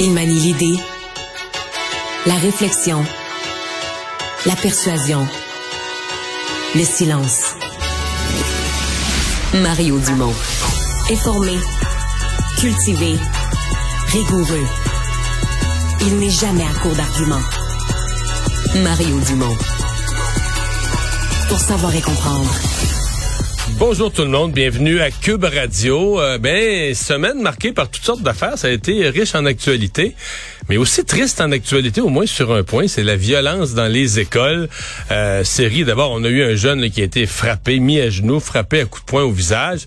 Il manie l'idée, la réflexion, la persuasion, le silence. Mario Dumont. Informé, cultivé, rigoureux. Il n'est jamais à court d'arguments. Mario Dumont. Pour savoir et comprendre. Bonjour tout le monde, bienvenue à Cube Radio. Euh, ben, semaine marquée par toutes sortes d'affaires, ça a été riche en actualité, mais aussi triste en actualité, au moins sur un point, c'est la violence dans les écoles. Euh, série, d'abord, on a eu un jeune qui a été frappé, mis à genoux, frappé à coups de poing au visage.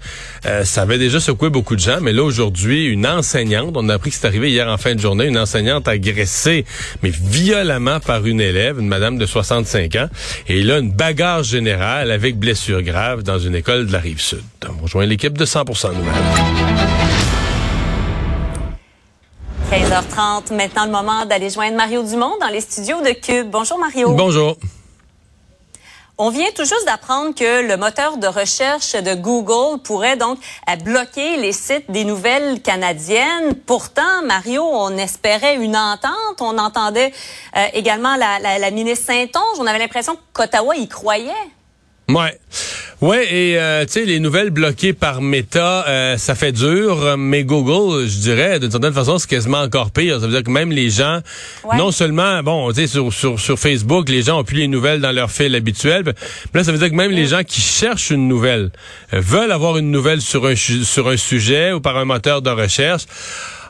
Euh, ça avait déjà secoué beaucoup de gens, mais là aujourd'hui, une enseignante, on a appris que c'est arrivé hier en fin de journée, une enseignante agressée, mais violemment par une élève, une madame de 65 ans, et là une bagarre générale avec blessure grave dans une école de la rive sud. On rejoint l'équipe de 100% Nouvelles. 15h30, maintenant le moment d'aller joindre Mario Dumont dans les studios de Cube. Bonjour Mario. Bonjour. On vient tout juste d'apprendre que le moteur de recherche de Google pourrait donc bloquer les sites des nouvelles canadiennes. Pourtant, Mario, on espérait une entente. On entendait euh, également la, la, la ministre Saint-Onge. On avait l'impression qu'Ottawa y croyait. Ouais. Ouais, et euh, tu sais, les nouvelles bloquées par Meta, euh, ça fait dur, mais Google, je dirais, d'une certaine façon, c'est quasiment encore pire. Ça veut dire que même les gens, Ouais. non seulement, bon, tu sais, sur, sur, sur Facebook, les gens ont plus les nouvelles dans leur fil habituel, mais là, ça veut dire que même les gens qui cherchent une nouvelle euh, veulent avoir une nouvelle sur un, sur un sujet ou par un moteur de recherche.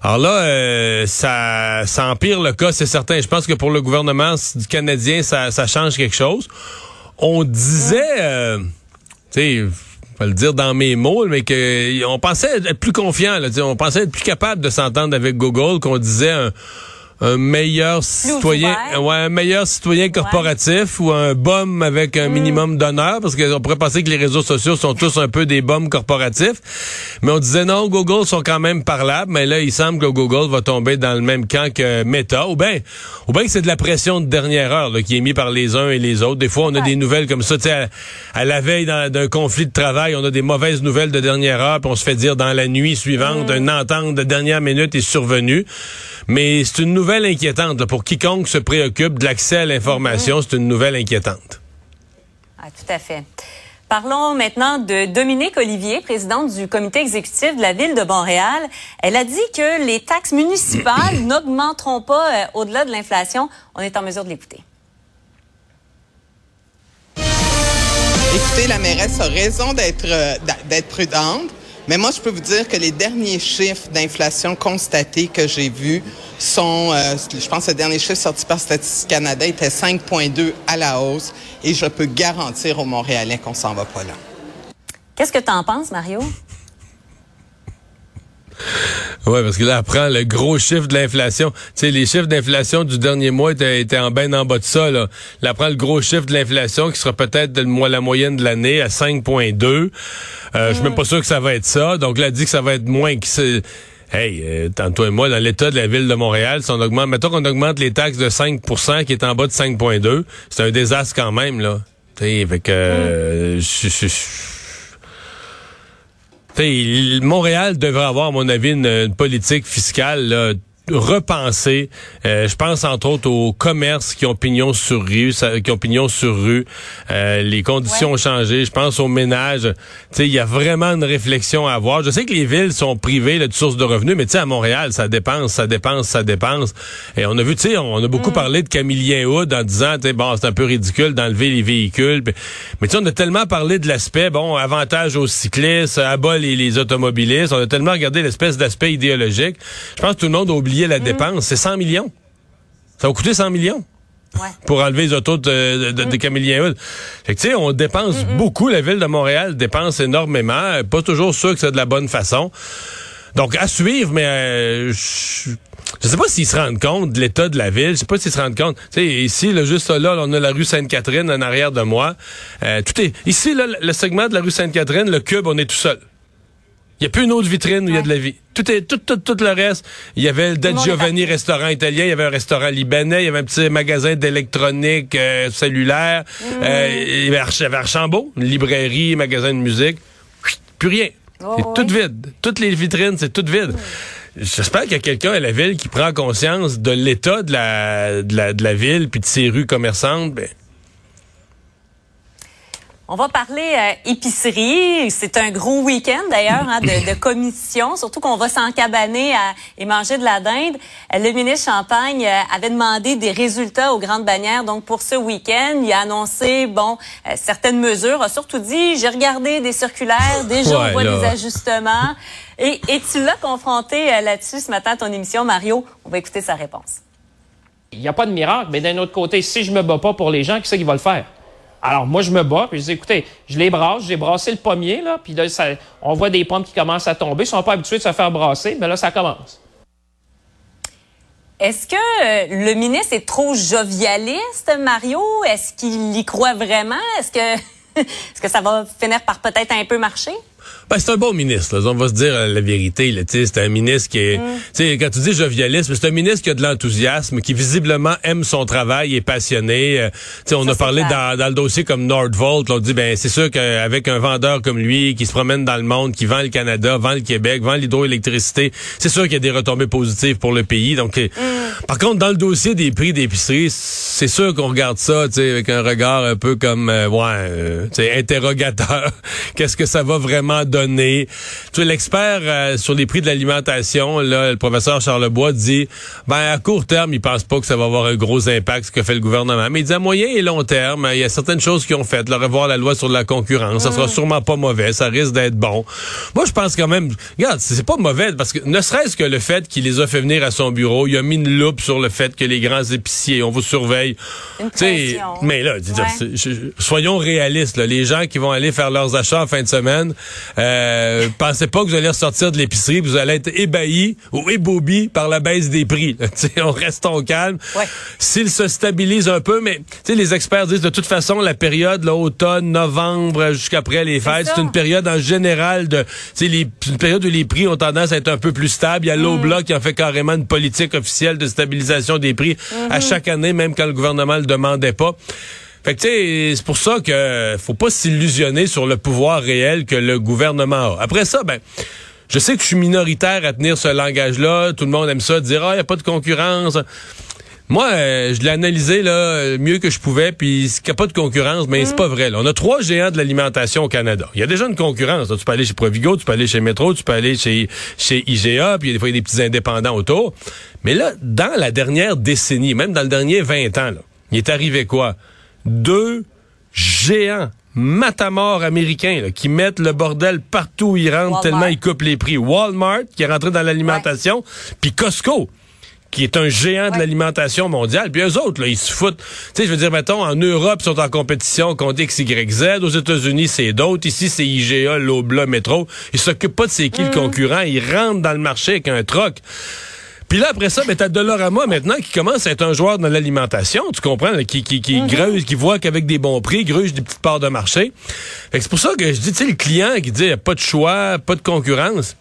Alors là, euh, ça, ça empire le cas, c'est certain. Je pense que pour le gouvernement du canadien, ça, ça change quelque chose. On disait, euh, tu sais, vais le dire dans mes mots, mais que on pensait être plus confiant. Là, on pensait être plus capable de s'entendre avec Google, qu'on disait un, un meilleur citoyen, ouais, un meilleur citoyen corporatif ou un bum avec un minimum d'honneur, parce qu'on pourrait penser que les réseaux sociaux sont tous un peu des bums corporatifs. Mais on disait non, Google sont quand même parlables, mais là, il semble que Google va tomber dans le même camp que Meta, ou bien, ou bien que c'est de la pression de dernière heure là, qui est mise par les uns et les autres. Des fois, on a Ouais. des nouvelles comme ça, tu sais, à, à la veille d'un conflit de travail, on a des mauvaises nouvelles de dernière heure, puis on se fait dire dans la nuit suivante, une entente de dernière minute est survenue. Mais c'est une nouvelle inquiétante là, pour quiconque se préoccupe de l'accès à l'information. C'est une nouvelle inquiétante. Ah, tout à fait. Parlons maintenant de Dominique Olivier, présidente du comité exécutif de la ville de Montréal. Elle a dit que les taxes municipales n'augmenteront pas euh, au-delà de l'inflation. On est en mesure de l'écouter. Écoutez, la mairesse a raison d'être euh, d'être prudente, mais moi, je peux vous dire que les derniers chiffres d'inflation constatés que j'ai vus sont, euh, je pense que le dernier chiffre sorti par Statistique Canada était 5,2 à la hausse, et je peux garantir aux Montréalais qu'on s'en va pas là. Qu'est-ce que tu en penses, Mario? Ouais, parce que là, après le gros chiffre de l'inflation. Tu sais, les chiffres d'inflation du dernier mois étaient, étaient en ben en bas de ça. Là, là prend le gros chiffre de l'inflation qui sera peut-être la moyenne de l'année à 5,2. Euh, Je suis même pas sûr que ça va être ça. Donc là, dit que ça va être moins que. Hey, euh, tant toi et moi, dans l'état de la ville de Montréal, si on augmente, mettons qu'on augmente les taxes de 5% qui est en bas de 5,2, c'est un désastre quand même, là. Tu sais, que... euh, je- je- T'sais, il- Montréal devrait avoir, à mon avis, une, politique fiscale repensée. Euh, je pense entre autres aux commerces qui ont pignon sur rue, qui ont pignon sur rue. Euh, les conditions Ouais. ont changé. Je pense aux ménages. Il y a vraiment une réflexion à avoir. Je sais que les villes sont privées là, de sources de revenus, mais tu sais, à Montréal, ça dépense, ça dépense, ça dépense. Et on a vu, tu sais, on a beaucoup parlé de Camillien Hood en disant, tu sais, bon, c'est un peu ridicule d'enlever les véhicules. Mais tu sais, on a tellement parlé de l'aspect, bon, avantage aux cyclistes, abat les, les automobilistes. On a tellement regardé l'espèce d'aspect idéologique. Je pense que tout le monde a oublié la dépense. C'est 100 millions. Ça va coûter 100 millions Ouais. pour enlever les autos de, de, de. Fait que, tu sais, on dépense beaucoup. La ville de Montréal dépense énormément. Pas toujours sûr que c'est de la bonne façon. Donc, à suivre, mais euh, je je sais pas s'ils se rendent compte de l'état de la ville. Je sais pas s'ils se rendent compte. Tu sais, ici, là, juste là, on a la rue Sainte-Catherine en arrière de moi. Euh, tout est ici, là, le segment de la rue Sainte-Catherine, le cube, on est tout seul. Il n'y a plus une autre vitrine où il y a de la vie. Tout est tout, tout, tout le reste. Il y avait le est Giovanni restaurant italien, il y avait un restaurant libanais, il y avait un petit magasin d'électronique euh, cellulaire, euh, il y avait Archambault, une librairie, magasin de musique. Plus rien. Oh, c'est oui. tout vide. Toutes les vitrines, c'est tout vide. j'espère qu'il y a quelqu'un à la ville qui prend conscience de l'état de la, de la, de la ville puis de ses rues commerçantes. Ben, on va parler euh, épicerie. C'est un gros week-end d'ailleurs hein, de, de, commission, surtout qu'on va s'encabaner et manger de la dinde. Euh, le ministre Champagne euh, avait demandé des résultats aux grandes bannières. Donc pour ce week-end, il a annoncé bon certaines mesures. A surtout dit j'ai regardé des circulaires, déjà on voit des ajustements. Et, et tu l'as confronté là-dessus ce matin à ton émission, Mario? On va écouter sa réponse. Il n'y a pas de miracle, mais d'un autre côté, si je me bats pas pour les gens, qui c'est qui va le faire? Alors, moi, je me bats, puis je dis, écoutez, je les brasse, j'ai brassé le pommier, là, puis là, ça, on voit des pommes qui commencent à tomber. Ils sont pas habitués de se faire brasser, mais là, ça commence. Est-ce que euh, le ministre est trop jovialiste, Mario? Est-ce qu'il y croit vraiment? Est-ce que, est-ce que ça va finir par peut-être un peu marcher? Ben, c'est un bon ministre, là. on va se dire la vérité. C'est un ministre qui est... Mm. Quand tu dis jovialisme, c'est un ministre qui a de l'enthousiasme, qui visiblement aime son travail, est passionné. Euh, on a parlé dans, dans, le dossier comme Nordvolt, on dit, ben c'est sûr qu'avec un vendeur comme lui, qui se promène dans le monde, qui vend le Canada, vend le Québec, vend l'hydroélectricité, c'est sûr qu'il y a des retombées positives pour le pays. Donc, euh, mm. Par contre, dans le dossier des prix d'épicerie, c'est sûr qu'on regarde ça avec un regard un peu comme, euh, ouais, interrogateur. Qu'est-ce que ça va vraiment donner? Tu l'expert euh, sur les prix de l'alimentation, là, le professeur Charlebois dit, ben à court terme, il pense pas que ça va avoir un gros impact ce que fait le gouvernement. Mais il dit à moyen et long terme, il y a certaines choses qui ont fait. Le revoir la loi sur la concurrence, ça sera mm. sûrement pas mauvais, ça risque d'être bon. Moi, je pense quand même, regarde, c'est pas mauvais parce que ne serait-ce que le fait qu'il les a fait venir à son bureau, il a mis une loupe sur le fait que les grands épiciers, on vous surveille. mais là, soyons réalistes. les gens qui vont aller faire leurs achats en fin de semaine. Euh, pensez pas que vous allez ressortir de l'épicerie, vous allez être ébahi ou éboubi par la baisse des prix. on reste au calme. S'il se stabilise un peu, mais les experts disent de toute façon la période l'automne, novembre jusqu'après les fêtes, c'est une période en général de les, une période où les prix ont tendance à être un peu plus stables. Il y a mm. qui en fait carrément une politique officielle de stabilisation des prix à mm-hmm. chaque année, même quand le gouvernement le demandait pas. Fait que tu sais, c'est pour ça que faut pas s'illusionner sur le pouvoir réel que le gouvernement a. Après ça, ben je sais que je suis minoritaire à tenir ce langage-là. Tout le monde aime ça, dire ah, il y a pas de concurrence. Moi, euh, je l'ai analysé là mieux que je pouvais, puis il n'y a pas de concurrence, mais c'est pas vrai. Là. On a trois géants de l'alimentation au Canada. Il y a déjà une concurrence. Tu peux aller chez Provigo, tu peux aller chez Metro, tu peux aller chez chez IGA, puis il y a des fois des petits indépendants autour. Mais là, dans la dernière décennie, même dans le dernier 20 ans, là, il est arrivé quoi? Deux géants matamors américains qui mettent le bordel partout où ils rentrent tellement ils coupent les prix. Walmart qui est rentré dans l'alimentation, puis Costco qui est un géant de l'alimentation mondiale. Puis eux autres, là, ils se foutent. Tu sais, je veux dire, mettons, en Europe, ils sont en compétition contre XYZ. Aux États-Unis, c'est d'autres. Ici, c'est IGA, Lobla, Metro. Ils s'occupent pas de c'est qui le mm. concurrent. Ils rentrent dans le marché avec un troc. Puis là, après ça, ben, t'as Dolorama maintenant qui commence à être un joueur dans l'alimentation, tu comprends, qui, qui, qui mm qui voit qu'avec des bons prix, gruge des petites parts de marché. c'est pour ça que je dis, tu sais, le client qui dit, pas de choix, pas de concurrence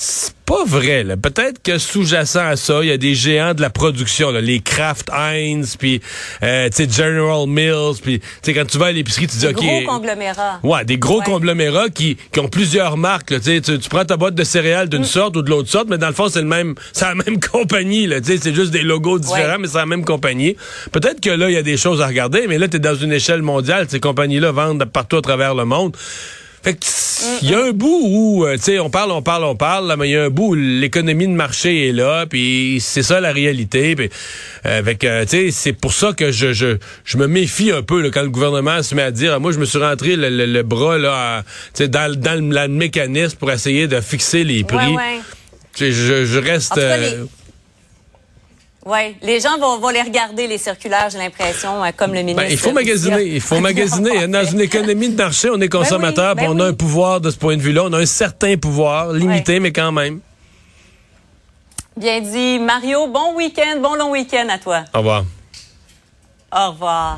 c'est pas vrai. Peut-être que sous-jacent à ça, il y a des géants de la production, là, les Kraft Heinz, puis euh, General Mills, puis quand tu vas à l'épicerie, tu dis des gros conglomérats. Ouais, des gros conglomérats qui, qui ont plusieurs marques. Là, tu, tu prends ta boîte de céréales d'une mm. sorte ou de l'autre sorte, mais dans le fond c'est le même, c'est la même compagnie. Là, c'est juste des logos différents, mais c'est la même compagnie. Peut-être que là il y a des choses à regarder, mais là tu es dans une échelle mondiale. Ces compagnies-là vendent partout à travers le monde. Fait que il y a un bout où, euh, tu sais, on parle, on parle, on parle, mais il y a un bout où l'économie de marché est là, puis c'est ça la réalité. Puis, euh, avec, euh, tu sais, c'est pour ça que je, je, je me méfie un peu là, quand le gouvernement se met à dire, moi, je me suis rentré le, le, bras là, tu sais, dans, dans le, mécanisme pour essayer de fixer les prix. Je, je, reste. Oui, les gens vont, vont, les regarder, les circulaires, j'ai l'impression, euh, comme le ben, ministre. il faut magasiner, il faut magasiner. Dans une économie de marché, on est ben consommateur, ben on a un pouvoir de ce point de vue-là. On a un certain pouvoir, limité, mais quand même. Bien dit. Mario, bon week-end, bon long week-end à toi. Au revoir. Au revoir.